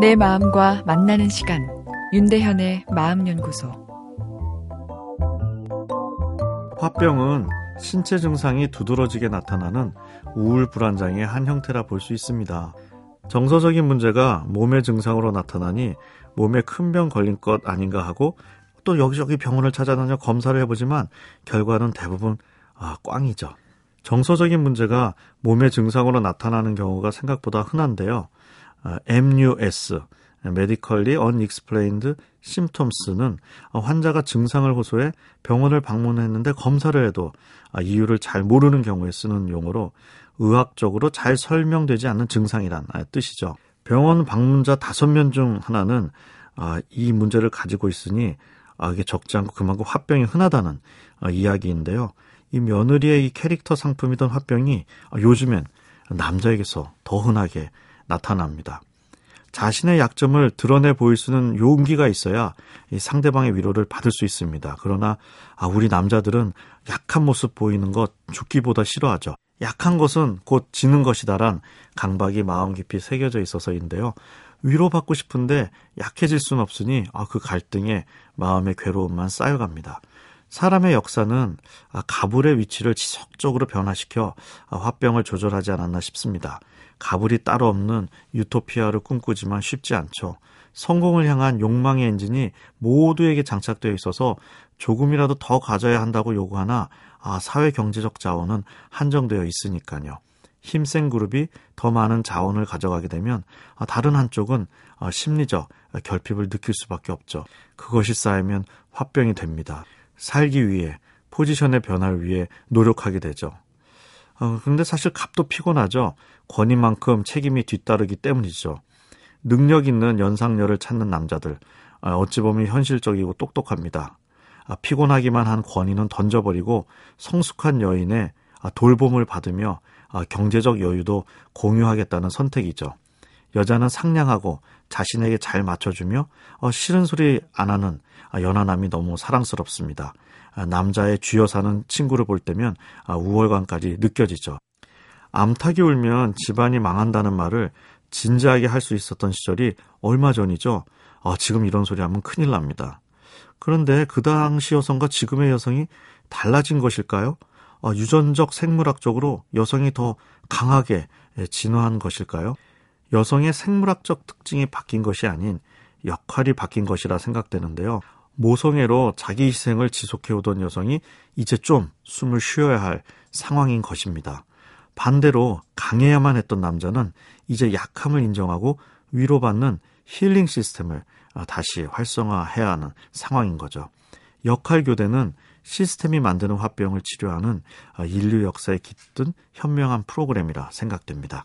내 마음과 만나는 시간 윤대현의 마음연구소 화병은 신체 증상이 두드러지게 나타나는 우울 불안장의 한 형태라 볼 수 있습니다. 정서적인 문제가 몸의 증상으로 나타나니 몸에 큰 병 걸린 것 아닌가 하고 또 여기저기 병원을 찾아다녀 검사를 해보지만 결과는 대부분 아, 꽝이죠. 정서적인 문제가 몸의 증상으로 나타나는 경우가 생각보다 흔한데요. 아, MUS, Medically Unexplained Symptoms는 환자가 증상을 호소해 병원을 방문했는데 검사를 해도 아, 이유를 잘 모르는 경우에 쓰는 용어로 의학적으로 잘 설명되지 않는 증상이란 뜻이죠. 병원 방문자 다섯 명 중 하나는 이 문제를 가지고 있으니 이게 적지 않고 그만큼 화병이 흔하다는 이야기인데요. 이 며느리의 이 캐릭터 상품이던 화병이 요즘엔 남자에게서 더 흔하게 나타납니다. 자신의 약점을 드러내 보일 수는 용기가 있어야 이 상대방의 위로를 받을 수 있습니다. 그러나 아, 우리 남자들은 약한 모습 보이는 것 죽기보다 싫어하죠. 약한 것은 곧 지는 것이다란 강박이 마음 깊이 새겨져 있어서인데요. 위로받고 싶은데 약해질 순 없으니 아, 그 갈등에 마음의 괴로움만 쌓여갑니다. 사람의 역사는 아, 가불의 위치를 지속적으로 변화시켜 아, 화병을 조절하지 않았나 싶습니다. 가불이 따로 없는 유토피아를 꿈꾸지만 쉽지 않죠. 성공을 향한 욕망의 엔진이 모두에게 장착되어 있어서 조금이라도 더 가져야 한다고 요구하나 아, 사회 경제적 자원은 한정되어 있으니까요. 힘센 그룹이 더 많은 자원을 가져가게 되면 아, 다른 한쪽은 아, 심리적 결핍을 느낄 수밖에 없죠. 그것이 쌓이면 화병이 됩니다. 살기 위해 포지션의 변화를 위해 노력하게 되죠. 어, 근데 사실 값도 피곤하죠. 권위만큼 책임이 뒤따르기 때문이죠. 능력 있는 연상녀를 찾는 남자들, 아, 어찌 보면 현실적이고 똑똑합니다. 아, 피곤하기만 한 권위는 던져버리고 성숙한 여인의 아, 돌봄을 받으며 경제적 여유도 공유하겠다는 선택이죠. 여자는 상냥하고 자신에게 잘 맞춰주며 어, 싫은 소리 안 하는 연하남이 너무 사랑스럽습니다. 남자의 쥐어 사는 친구를 볼 때면 우월감까지 느껴지죠. 암탉이 울면 집안이 망한다는 말을 진지하게 할 수 있었던 시절이 얼마 전이죠. 아, 지금 이런 소리 하면 큰일 납니다. 그런데 그 당시 여성과 지금의 여성이 달라진 것일까요? 아, 유전적 생물학적으로 여성이 더 강하게 진화한 것일까요? 여성의 생물학적 특징이 바뀐 것이 아닌 역할이 바뀐 것이라 생각되는데요. 모성애로 자기 희생을 지속해오던 여성이 이제 좀 숨을 쉬어야 할 상황인 것입니다. 반대로 강해야만 했던 남자는 이제 약함을 인정하고 위로받는 힐링 시스템을 어, 다시 활성화해야 하는 상황인 거죠. 역할 교대는 시스템이 만드는 화병을 치료하는 어, 인류 역사에 깃든 현명한 프로그램이라 생각됩니다.